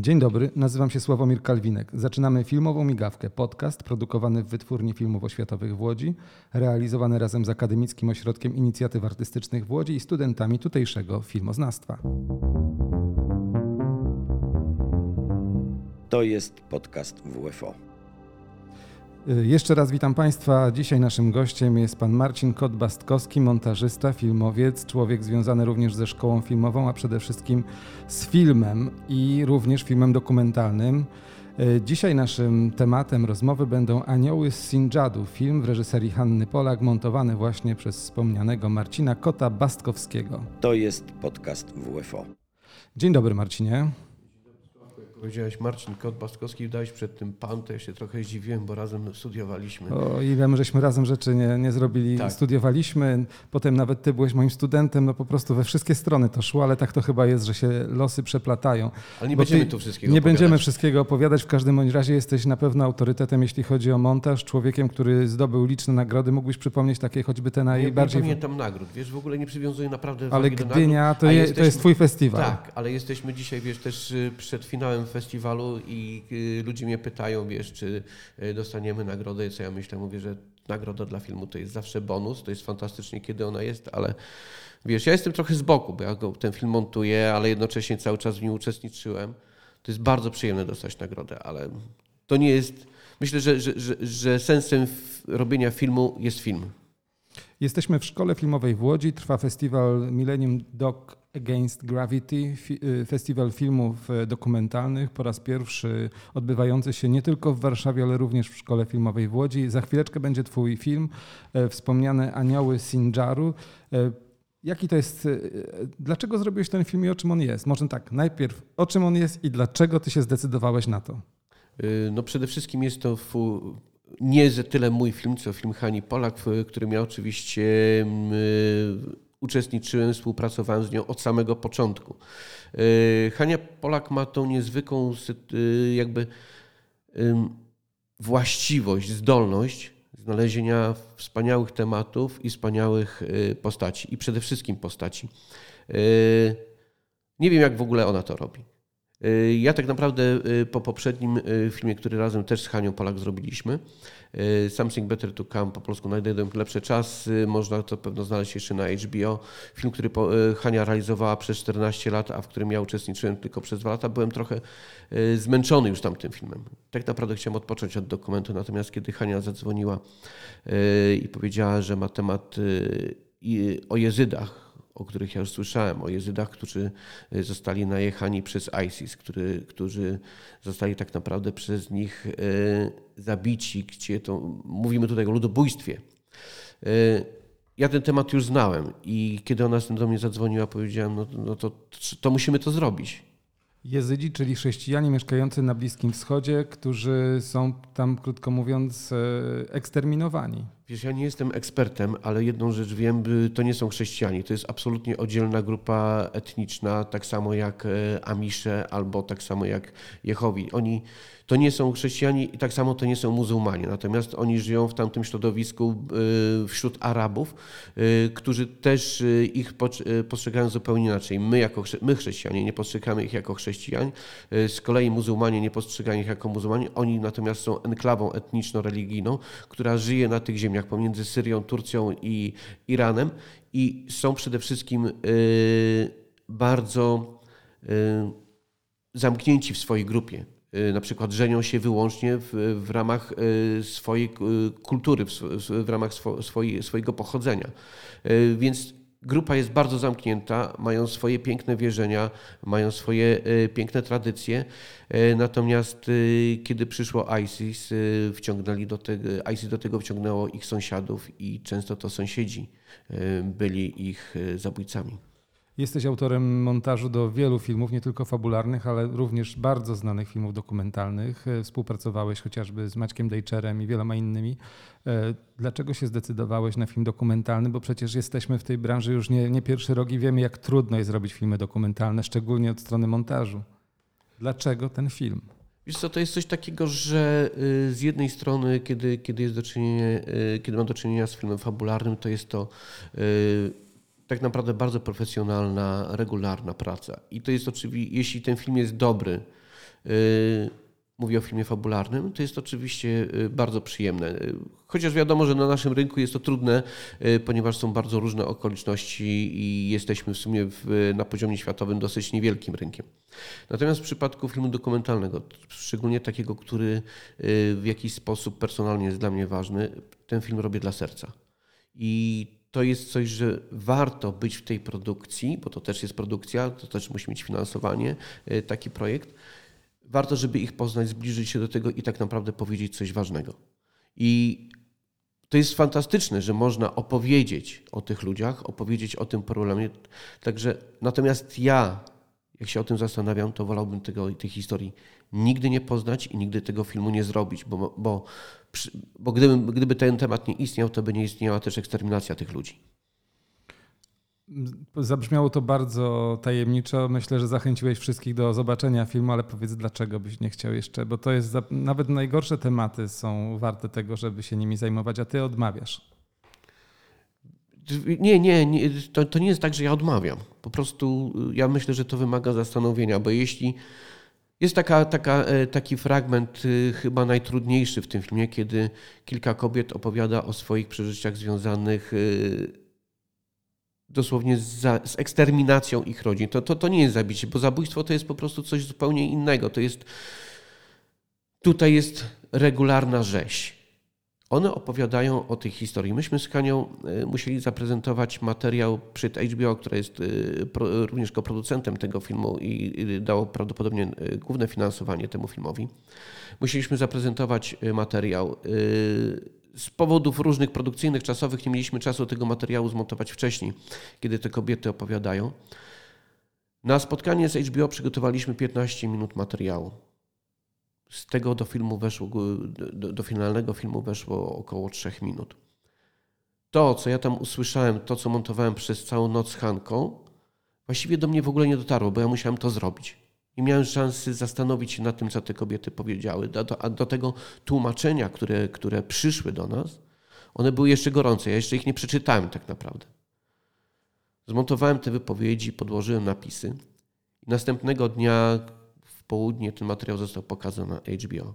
Dzień dobry, nazywam się Sławomir Kalwinek. Zaczynamy filmową migawkę, podcast produkowany w Wytwórni Filmów Oświatowych w Łodzi, realizowany razem z Akademickim Ośrodkiem Inicjatyw Artystycznych w Łodzi i studentami tutejszego filmoznawstwa. To jest podcast WFO. Y, Jeszcze raz witam Państwa. Dzisiaj naszym gościem jest pan Marcin Kot-Bastkowski, montażysta, filmowiec, człowiek związany również ze szkołą filmową, a przede wszystkim z filmem i również filmem dokumentalnym. Y, Dzisiaj naszym tematem rozmowy będą Anioły z Sindżadu, film w reżyserii Hanny Polak, montowany właśnie przez wspomnianego Marcina Kota-Bastkowskiego. To jest podcast WFO. Dzień dobry Marcinie. Powiedziałeś Marcin Kot-Bastkowski, dałeś przed tym pan, to ja się trochę zdziwiłem, bo razem studiowaliśmy. O ile żeśmy razem rzeczy nie, nie zrobili, Tak. studiowaliśmy, potem nawet ty byłeś moim studentem, no po prostu we wszystkie strony to szło, ale tak to chyba jest, że się losy przeplatają. Ale nie Bo będziemy tu wszystkiego Nie opowiadać. będziemy wszystkiego opowiadać, w każdym bądź razie jesteś na pewno autorytetem, jeśli chodzi o montaż, człowiekiem, który zdobył liczne nagrody. Mógłbyś przypomnieć takie choćby te Nie, nie najbardziej... pamiętam nagród, wiesz, w ogóle nie przywiązuję naprawdę ale Gdynia nagród, to, a je, to jesteśmy- jest twój festiwal. Tak, ale jesteśmy dzisiaj, wiesz, też y, przed finałem festiwalu i y, ludzie mnie pytają, wiesz, czy y, dostaniemy nagrodę, co ja myślę, mówię, że nagroda dla filmu to jest zawsze bonus, to jest fantastycznie, kiedy ona jest, ale wiesz, ja jestem trochę z boku, bo ja ten film montuję, ale jednocześnie cały czas w nim uczestniczyłem. To jest bardzo przyjemne dostać nagrodę, ale to nie jest, myślę, że, że, że, że sensem robienia filmu jest film. Jesteśmy w Szkole Filmowej w Łodzi. Trwa festiwal Millennium Doc Against Gravity, y, festiwal filmów e, dokumentalnych, po raz pierwszy odbywający się nie tylko w Warszawie, ale również w Szkole Filmowej w Łodzi. Za chwileczkę będzie Twój film, e, wspomniane Anioły Sindżaru. E, Jaki to jest, dlaczego zrobiłeś ten film i o czym on jest? Może tak, najpierw o czym on jest i dlaczego Ty się zdecydowałeś na to? Y, No przede wszystkim jest to fu, nie tyle mój film, co film Hani Polak, w którym ja oczywiście mm, y, uczestniczyłem, współpracowałem z nią od samego początku. Y, Hania Polak ma tą niezwykłą y, jakby właściwość, zdolność znalezienia wspaniałych tematów i wspaniałych y, postaci. I przede wszystkim postaci. Nie wiem, jak w ogóle ona to robi. Y, Ja tak naprawdę y, po poprzednim y, filmie, który razem też z Hanią Polak zrobiliśmy, Something Better to Come, po polsku Najdę lepsze czasy, można to pewno znaleźć jeszcze na HBO. Film, który Hania realizowała przez 14 lat, a w którym ja uczestniczyłem tylko przez 2 lata, byłem trochę zmęczony już tamtym filmem. Tak naprawdę chciałem odpocząć od dokumentu, natomiast kiedy Hania zadzwoniła i powiedziała, że ma temat o jezydach, o których ja już słyszałem, o jezydach, którzy y, zostali najechani przez ISIS, który, którzy zostali tak naprawdę przez nich y, zabici, gdzie to, mówimy tutaj o ludobójstwie. Y, Ja ten temat już znałem i kiedy ona do mnie zadzwoniła, powiedziałem, no, no to, to musimy to zrobić. Jezydzi, czyli chrześcijanie mieszkający na Bliskim Wschodzie, którzy są tam, krótko mówiąc, e, eksterminowani. Wiesz, ja nie jestem ekspertem, ale jedną rzecz wiem, to nie są chrześcijanie. To jest absolutnie oddzielna grupa etniczna, tak samo jak e, Amisze albo tak samo jak Jehowi. Oni to nie są chrześcijanie i tak samo to nie są muzułmanie. Natomiast oni żyją w tamtym środowisku e, wśród Arabów, e, którzy też e, ich postrzegają zupełnie inaczej. My, jako my chrześcijanie, nie postrzegamy ich jako chrześcijan. Z kolei muzułmanie nie postrzegają ich jako muzułmanie. Oni natomiast są enklawą etniczno-religijną, która żyje na tych ziemiach pomiędzy Syrią, Turcją i Iranem i są przede wszystkim bardzo zamknięci w swojej grupie. E, Na przykład żenią się wyłącznie w, w ramach e, swojej e, kultury, w, w ramach swo, swojego pochodzenia. Więc grupa jest bardzo zamknięta, mają swoje piękne wierzenia, mają swoje piękne tradycje. Natomiast kiedy przyszło ISIS, wciągnęli do tego, ISIS do tego wciągnęło ich sąsiadów i często to sąsiedzi byli ich zabójcami. Jesteś autorem montażu do wielu filmów, nie tylko fabularnych, ale również bardzo znanych filmów dokumentalnych. E, Współpracowałeś chociażby z Maćkiem Dejczerem i wieloma innymi. E, Dlaczego się zdecydowałeś na film dokumentalny? Bo przecież jesteśmy w tej branży już nie, nie pierwszy rok i wiemy, jak trudno jest robić filmy dokumentalne, szczególnie od strony montażu. Dlaczego ten film? Wiesz co, to jest coś takiego, że y, z jednej strony, kiedy, kiedy, jest do y, kiedy mam do czynienia z filmem fabularnym, to jest to y, tak naprawdę bardzo profesjonalna, regularna praca. I to jest oczywiście, jeśli ten film jest dobry, mówi o filmie fabularnym, to jest oczywiście y, bardzo przyjemne. Y, chociaż wiadomo, że na naszym rynku jest to trudne, y, ponieważ są bardzo różne okoliczności i jesteśmy w sumie w, na poziomie światowym dosyć niewielkim rynkiem. Natomiast w przypadku filmu dokumentalnego, szczególnie takiego, który w jakiś sposób personalnie jest dla mnie ważny, ten film robię dla serca. I to jest coś, że warto być w tej produkcji, bo to też jest produkcja, to też musi mieć finansowanie, taki projekt warto, żeby ich poznać, zbliżyć się do tego i tak naprawdę powiedzieć coś ważnego. I to jest fantastyczne, że można opowiedzieć o tych ludziach, opowiedzieć o tym problemie. Także natomiast ja, jak się o tym zastanawiam, to wolałbym tego, tej historii nigdy nie poznać i nigdy tego filmu nie zrobić, bo, bo, bo gdyby, gdyby ten temat nie istniał, to by nie istniała też eksterminacja tych ludzi. Zabrzmiało to bardzo tajemniczo. Myślę, że zachęciłeś wszystkich do zobaczenia filmu, ale powiedz, dlaczego byś nie chciał jeszcze, bo to jest nawet najgorsze tematy są warte tego, żeby się nimi zajmować, a ty odmawiasz. Nie, nie, nie to, to nie jest tak, że ja odmawiam. Po prostu ja myślę, że to wymaga zastanowienia, bo jeśli jest taka, taka, e, taki fragment, y, chyba najtrudniejszy w tym filmie, kiedy kilka kobiet opowiada o swoich przeżyciach związanych y, dosłownie z, z eksterminacją ich rodzin. To, to, to nie jest zabicie, bo zabójstwo to jest po prostu coś zupełnie innego. To jest, tutaj jest regularna rzeź. One opowiadają o tej historii. Myśmy z Kanią e, musieli zaprezentować materiał przed HBO, która jest e, również producentem tego filmu i dało prawdopodobnie e, główne finansowanie temu filmowi. Musieliśmy zaprezentować materiał z powodów różnych produkcyjnych, czasowych nie mieliśmy czasu tego materiału zmontować wcześniej, kiedy te kobiety opowiadają. Na spotkanie z HBO przygotowaliśmy 15 minut materiału. Z tego do filmu weszło, do, do finalnego filmu weszło około 3 minut. To, co ja tam usłyszałem, to, co montowałem przez całą noc z Hanką, właściwie do mnie w ogóle nie dotarło, bo ja musiałem to zrobić i miałem szansę zastanowić się nad tym, co te kobiety powiedziały. A do tego tłumaczenia, które, które przyszły do nas, one były jeszcze gorące. Ja jeszcze ich nie przeczytałem tak naprawdę. Zmontowałem te wypowiedzi, podłożyłem napisy. Następnego dnia południe ten materiał został pokazany na HBO.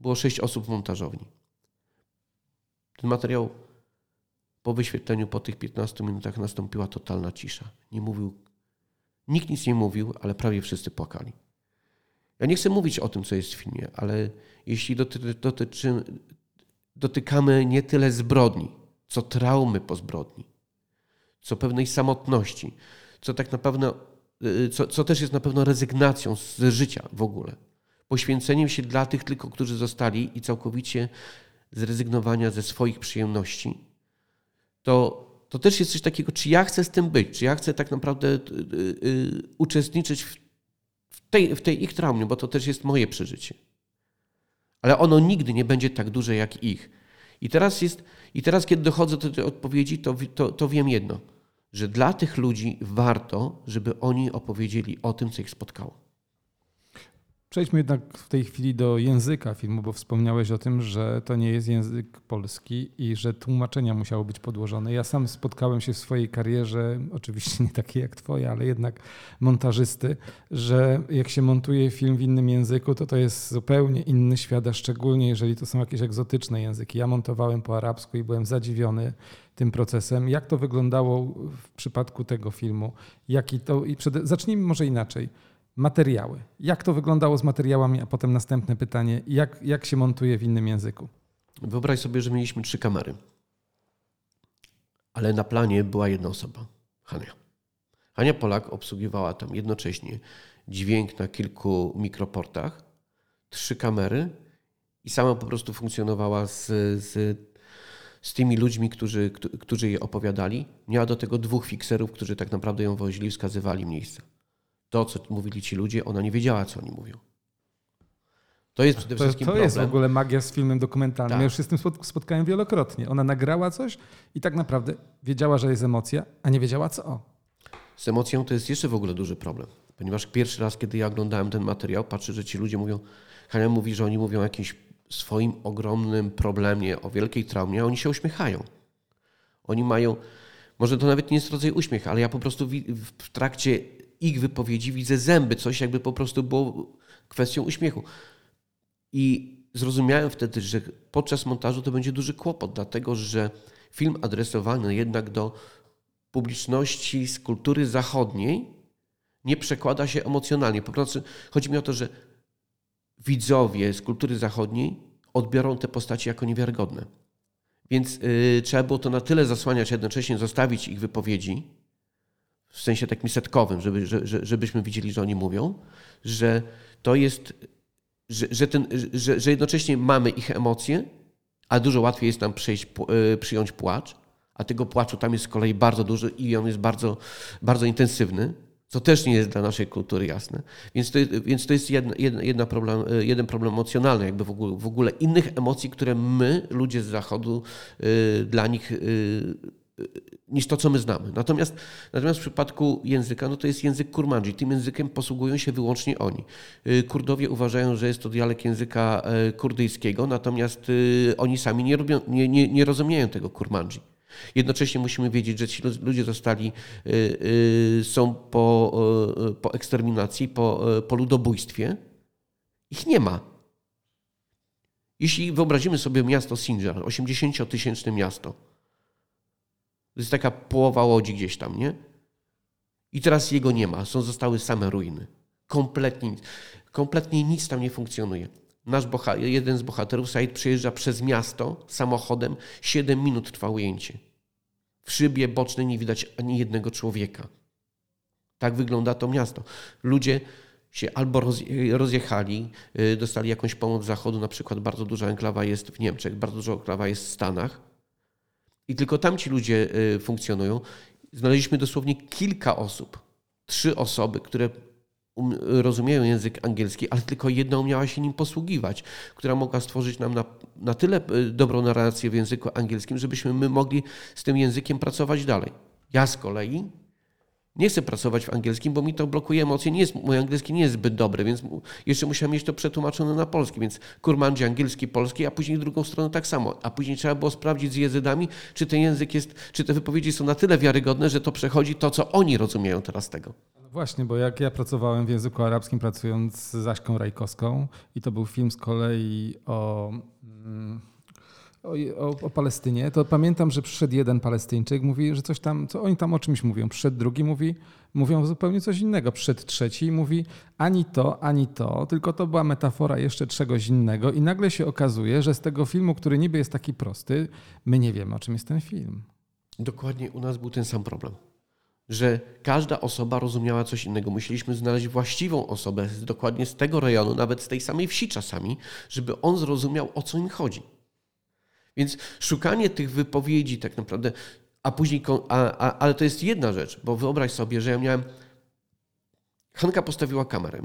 Było sześć osób w montażowni. Ten materiał po wyświetleniu, po tych 15 minutach nastąpiła totalna cisza. Nie mówił Nikt nic nie mówił, ale prawie wszyscy płakali. Ja nie chcę mówić o tym, co jest w filmie, ale jeśli doty, dotyczy, dotykamy nie tyle zbrodni, co traumy po zbrodni, co pewnej samotności, co tak naprawdę, co, co też jest na pewno rezygnacją z życia w ogóle. Poświęceniem się dla tych tylko, którzy zostali i całkowicie zrezygnowania ze swoich przyjemności, to to też jest coś takiego, czy ja chcę z tym być, czy ja chcę tak naprawdę y, y, y, uczestniczyć w tej, w tej ich traumie, bo to też jest moje przeżycie. Ale ono nigdy nie będzie tak duże jak ich. I teraz, jest, i teraz kiedy dochodzę do tej odpowiedzi, to, to, to wiem jedno, że dla tych ludzi warto, żeby oni opowiedzieli o tym, co ich spotkało. Przejdźmy jednak w tej chwili do języka filmu, bo wspomniałeś o tym, że to nie jest język polski i że tłumaczenia musiały być podłożone. Ja sam spotkałem się w swojej karierze, oczywiście nie takiej jak twoja, ale jednak montażysty, że jak się montuje film w innym języku, to to jest zupełnie inny świat, a szczególnie jeżeli to są jakieś egzotyczne języki. Ja montowałem po arabsku i byłem zadziwiony tym procesem. Jak to wyglądało w przypadku tego filmu? Jaki to... I przed... Zacznijmy może inaczej materiały. Jak to wyglądało z materiałami, a potem następne pytanie, jak, jak się montuje w innym języku? Wyobraź sobie, że mieliśmy trzy kamery, ale na planie była jedna osoba, Hania. Hania Polak obsługiwała tam jednocześnie dźwięk na kilku mikroportach, trzy kamery i sama po prostu funkcjonowała z, z, z tymi ludźmi, którzy, którzy je opowiadali. Miała do tego dwóch fikserów, którzy tak naprawdę ją wozili, wskazywali miejsca to, co mówili ci ludzie, ona nie wiedziała, co oni mówią. To jest przede wszystkim to, to jest w ogóle magia z filmem dokumentalnym. Tak. Ja już się z tym spotkałem wielokrotnie. Ona nagrała coś i tak naprawdę wiedziała, że jest emocja, a nie wiedziała co. Z emocją to jest jeszcze w ogóle duży problem. Ponieważ pierwszy raz, kiedy ja oglądałem ten materiał, patrzę, że ci ludzie mówią, Hania mówi, że oni mówią o jakimś swoim ogromnym problemie, o wielkiej traumie, a oni się uśmiechają. Oni mają, może to nawet nie jest rodzaj uśmiech, ale ja po prostu w trakcie ich wypowiedzi widzę zęby, coś jakby po prostu było kwestią uśmiechu. I zrozumiałem wtedy, że podczas montażu to będzie duży kłopot, dlatego że film adresowany jednak do publiczności z kultury zachodniej nie przekłada się emocjonalnie. Po prostu chodzi mi o to, że widzowie z kultury zachodniej odbiorą te postaci jako niewiarygodne. Więc yy, trzeba było to na tyle zasłaniać, jednocześnie zostawić ich wypowiedzi, w sensie takim setkowym, żeby, że, żebyśmy widzieli, że oni mówią, że to jest, że, że, ten, że, że jednocześnie mamy ich emocje, a dużo łatwiej jest nam przejść, yy, przyjąć płacz, a tego płaczu tam jest z kolei bardzo dużo i on jest bardzo, bardzo intensywny co też nie jest dla naszej kultury jasne. Więc to, więc to jest jedna, jedna problem, jeden problem emocjonalny, jakby w ogóle, w ogóle innych emocji, które my, ludzie z Zachodu, y, dla nich niż to, co my znamy. Natomiast, natomiast w przypadku języka, no to jest język kurmandzi. Tym językiem posługują się wyłącznie oni. Kurdowie uważają, że jest to dialekt języka kurdyjskiego, natomiast oni sami nie, robią, nie, nie, nie rozumieją tego kurmandzi. Jednocześnie musimy wiedzieć, że ci ludzie zostali, y, y, są po, y, po eksterminacji, po, po ludobójstwie. Ich nie ma. Jeśli wyobrazimy sobie miasto Sinjar, 80-tysięczne miasto, to jest taka połowa łodzi gdzieś tam, nie? I teraz jego nie ma, są zostały same ruiny. Kompletnie, kompletnie nic tam nie funkcjonuje. Nasz bohater, jeden z bohaterów, Said, przejeżdża przez miasto samochodem, 7 minut trwa ujęcie. W szybie bocznej nie widać ani jednego człowieka. Tak wygląda to miasto. Ludzie się albo rozjechali, y, dostali jakąś pomoc z zachodu, na przykład bardzo duża enklawa jest w Niemczech, bardzo duża enklawa jest w Stanach i tylko tam ci ludzie y, funkcjonują. Znaleźliśmy dosłownie kilka osób, trzy osoby, które Um, rozumieją język angielski, ale tylko jedna umiała się nim posługiwać, która mogła stworzyć nam na, na tyle e, dobrą narrację w języku angielskim, żebyśmy my mogli z tym językiem pracować dalej. Ja z kolei nie chcę pracować w angielskim, bo mi to blokuje emocje. Nie jest, mój angielski nie jest zbyt dobry, więc jeszcze musiałem mieć to przetłumaczone na polski, więc kurmandzi angielski, polski, a później drugą stronę tak samo. A później trzeba było sprawdzić z jezydami, czy ten język jest, czy te wypowiedzi są na tyle wiarygodne, że to przechodzi to, co oni rozumieją teraz tego. Właśnie, bo jak ja pracowałem w języku arabskim, pracując z Aśką Rajkowską, i to był film z kolei o, mm, o, o, o, Palestynie, to pamiętam, że przyszedł jeden Palestyńczyk, mówi, że coś tam, co oni tam o czymś mówią. Przyszedł drugi, mówi, mówią zupełnie coś innego. Przyszedł trzeci i mówi, ani to, ani to, tylko to była metafora jeszcze czegoś innego. I nagle się okazuje, że z tego filmu, który niby jest taki prosty, my nie wiemy, o czym jest ten film. Dokładnie u nas był ten sam problem że każda osoba rozumiała coś innego. Musieliśmy znaleźć właściwą osobę dokładnie z tego rejonu, nawet z tej samej wsi czasami, żeby on zrozumiał, o co im chodzi. Więc szukanie tych wypowiedzi tak naprawdę, a później, a, a, ale to jest jedna rzecz, bo wyobraź sobie, że ja miałem, Hanka postawiła kamerę,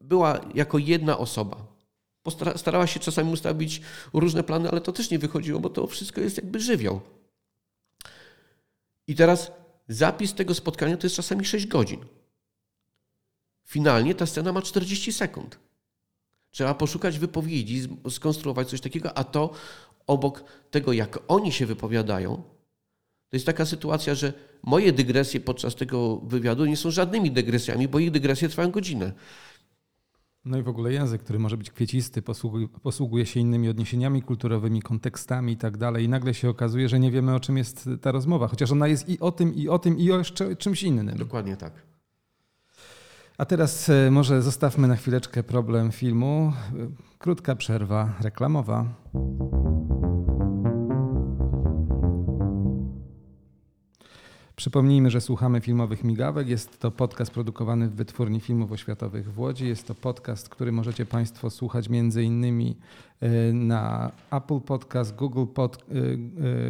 była jako jedna osoba. Starała się czasami ustawić różne plany, ale to też nie wychodziło, bo to wszystko jest jakby żywioł. I teraz Zapis tego spotkania to jest czasami 6 godzin. Finalnie ta scena ma 40 sekund. Trzeba poszukać wypowiedzi, skonstruować coś takiego, a to obok tego, jak oni się wypowiadają, to jest taka sytuacja, że moje dygresje podczas tego wywiadu nie są żadnymi dygresjami, bo ich dygresje trwają godzinę. No i w ogóle język, który może być kwiecisty, posługuje, posługuje się innymi odniesieniami kulturowymi, kontekstami i tak dalej. I nagle się okazuje, że nie wiemy, o czym jest ta rozmowa, chociaż ona jest i o tym, i o tym, i o jeszcze czymś innym. Dokładnie tak. A teraz e, może zostawmy na chwileczkę problem filmu. Krótka przerwa reklamowa. Przypomnijmy, że słuchamy filmowych migawek. Jest to podcast produkowany w Wytwórni Filmów Oświatowych w Łodzi. Jest to podcast, który możecie Państwo słuchać między innymi e, na Apple Podcast, Google, Pod, e,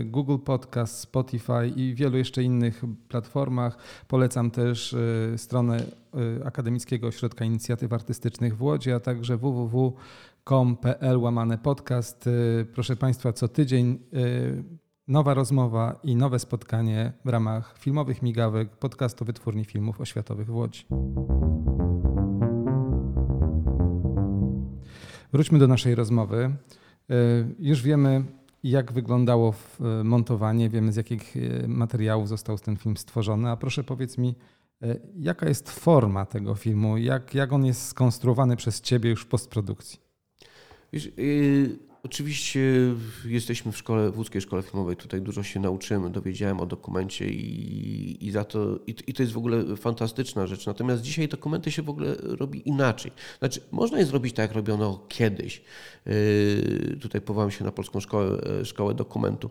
e, Google Podcast, Spotify i wielu jeszcze innych platformach. Polecam też stronę Akademickiego Ośrodka Inicjatyw Artystycznych w Łodzi, a także www.com.pl łamane podcast. Proszę Państwa, co tydzień nowa rozmowa i nowe spotkanie w ramach filmowych migawek podcastu Wytwórni Filmów Oświatowych w Łodzi. Wróćmy do naszej rozmowy. E, już wiemy, jak wyglądało montowanie, wiemy z jakich e, materiałów został ten film stworzony, a proszę powiedz mi, Jaka jest forma tego filmu? Jak, jak on jest skonstruowany przez ciebie już w postprodukcji? Wiesz, yy, Oczywiście jesteśmy w szkole, w łódzkiej szkole filmowej, tutaj dużo się nauczyłem, dowiedziałem o dokumencie i, i za to, i, i, to jest w ogóle fantastyczna rzecz. Natomiast dzisiaj dokumenty się w ogóle robi inaczej. Znaczy, można je zrobić tak, jak robiono kiedyś. Yy, tutaj powołam się na Polską Szkołę, Szkołę Dokumentu.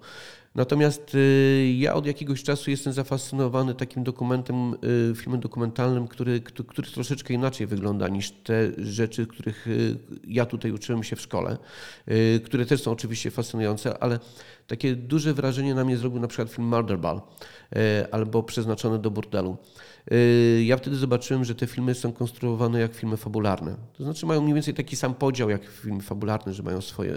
Natomiast y, ja od jakiegoś czasu jestem zafascynowany takim dokumentem, y, filmem dokumentalnym, który, który troszeczkę inaczej wygląda niż te rzeczy, których y, ja tutaj uczyłem się w szkole, które też są oczywiście fascynujące, ale takie duże wrażenie na mnie zrobił na przykład film Murderball albo Przeznaczony do burdelu. Y, ja wtedy zobaczyłem, że te filmy są konstruowane jak filmy fabularne. To znaczy mają mniej więcej taki sam podział jak filmy fabularne, że mają swoje,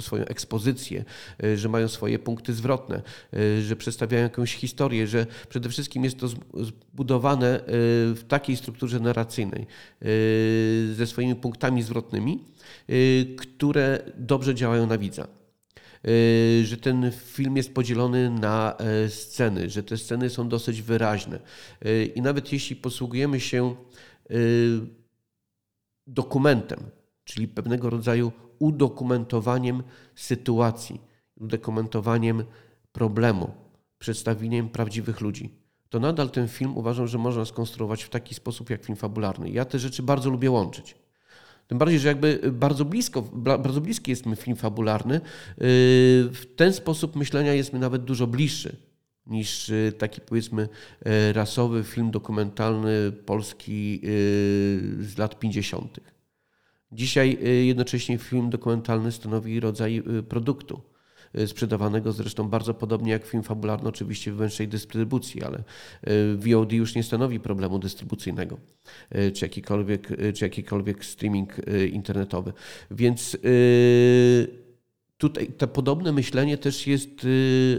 swoją ekspozycję, y, że mają swoje punkty zwrotne, y, że przedstawiają jakąś historię, że przede wszystkim jest to zbudowane w takiej strukturze narracyjnej ze swoimi punktami zwrotnymi, które dobrze działają na widza. Y, że ten film jest podzielony na e, sceny, że te sceny są dosyć wyraźne. Y, I nawet jeśli posługujemy się y, dokumentem, czyli pewnego rodzaju udokumentowaniem sytuacji, udokumentowaniem problemu, przedstawieniem prawdziwych ludzi, to nadal ten film uważam, że można skonstruować w taki sposób jak film fabularny. Ja te rzeczy bardzo lubię łączyć. Tym bardziej, że jakby bardzo blisko, bardzo bliski jest mi film fabularny. Y, w ten sposób myślenia jest mi nawet dużo bliższy niż y, taki powiedzmy y, rasowy film dokumentalny polski z lat 50. Dzisiaj jednocześnie film dokumentalny stanowi rodzaj produktu sprzedawanego zresztą bardzo podobnie jak film fabularny, oczywiście w węższej dystrybucji, ale y, VOD już nie stanowi problemu dystrybucyjnego, y, czy jakikolwiek, czy jakikolwiek streaming internetowy. Więc tutaj to podobne myślenie też jest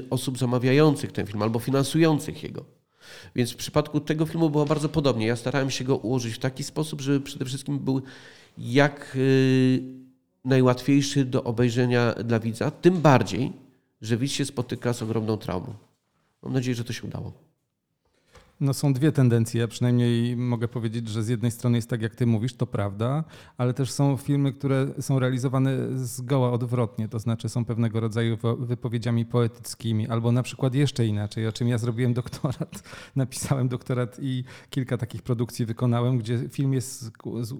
osób zamawiających ten film albo finansujących jego. Więc w przypadku tego filmu było bardzo podobnie. Ja starałem się go ułożyć w taki sposób, żeby przede wszystkim był jak najłatwiejszy do obejrzenia dla widza, tym bardziej, że widz się spotyka z ogromną traumą. Mam nadzieję, że to się udało. No są dwie tendencje. Przynajmniej mogę powiedzieć, że z jednej strony jest tak, jak ty mówisz, to prawda, ale też są filmy, które są realizowane zgoła odwrotnie, to znaczy są pewnego rodzaju wypowiedziami poetyckimi, albo na przykład jeszcze inaczej, o czym ja zrobiłem doktorat, napisałem doktorat i kilka takich produkcji wykonałem, gdzie film jest,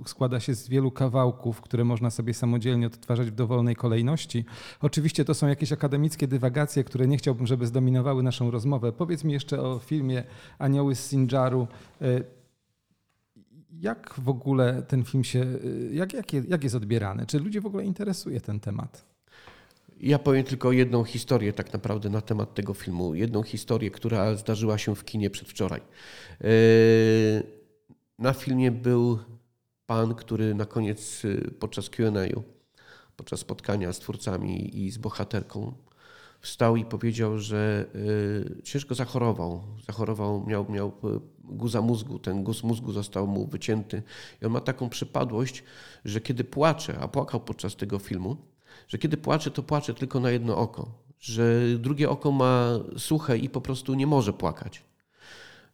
składa się z wielu kawałków, które można sobie samodzielnie odtwarzać w dowolnej kolejności. Oczywiście to są jakieś akademickie dywagacje, które nie chciałbym, żeby zdominowały naszą rozmowę. Powiedz mi jeszcze o filmie Anioł anioły z Sinjaru. E, jak w ogóle ten film się, e, jak, jak, jak jest odbierany? Czy ludzie w ogóle interesuje ten temat? Ja powiem tylko jedną historię tak naprawdę na temat tego filmu. Jedną historię, która zdarzyła się w kinie przedwczoraj. E, na filmie był pan, który na koniec podczas Q&A, podczas spotkania z twórcami i z bohaterką wstał i powiedział, że y, ciężko zachorował. Zachorował, miał, miał y, guza mózgu, ten guz mózgu został mu wycięty. I on ma taką przypadłość, że kiedy płacze, a płakał podczas tego filmu, że kiedy płacze, to płacze tylko na jedno oko. Że drugie oko ma suche i po prostu nie może płakać.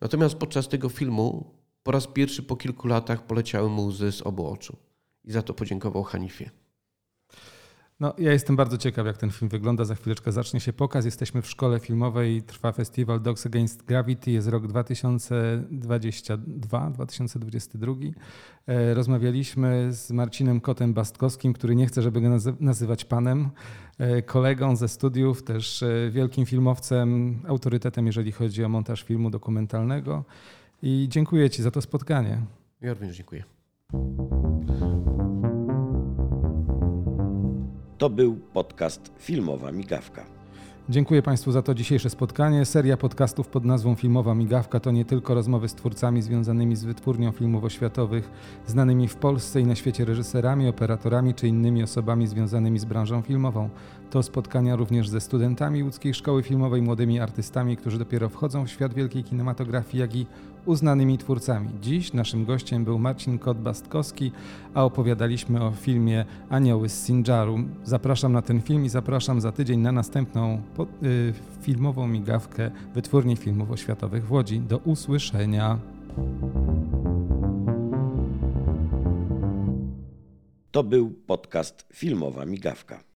Natomiast podczas tego filmu po raz pierwszy po kilku latach poleciały mu łzy z obu oczu. I za to podziękował Hanifie. No, ja jestem bardzo ciekaw, jak ten film wygląda. Za chwileczkę zacznie się pokaz. Jesteśmy w szkole filmowej, trwa festiwal Dogs Against Gravity, jest rok 2022-2022. E, rozmawialiśmy z Marcinem Kotem Bastkowskim, który nie chce, żeby go nazywać panem, e, kolegą ze studiów, też e, wielkim filmowcem, autorytetem, jeżeli chodzi o montaż filmu dokumentalnego. I dziękuję Ci za to spotkanie. Ja również dziękuję. To był podcast Filmowa Migawka. Dziękuję Państwu za to dzisiejsze spotkanie. Seria podcastów pod nazwą Filmowa Migawka to nie tylko rozmowy z twórcami związanymi z wytwórnią filmów oświatowych, znanymi w Polsce i na świecie reżyserami, operatorami czy innymi osobami związanymi z branżą filmową. To spotkania również ze studentami łódzkiej szkoły filmowej, młodymi artystami, którzy dopiero wchodzą w świat wielkiej kinematografii, jak i uznanymi twórcami. Dziś naszym gościem był Marcin Kot-Bastkowski, a opowiadaliśmy o filmie Anioły z Sinjaru. Zapraszam na ten film i zapraszam za tydzień na następną y, filmową migawkę Wytwórni Filmów Oświatowych w Łodzi. Do usłyszenia. To był podcast Filmowa Migawka.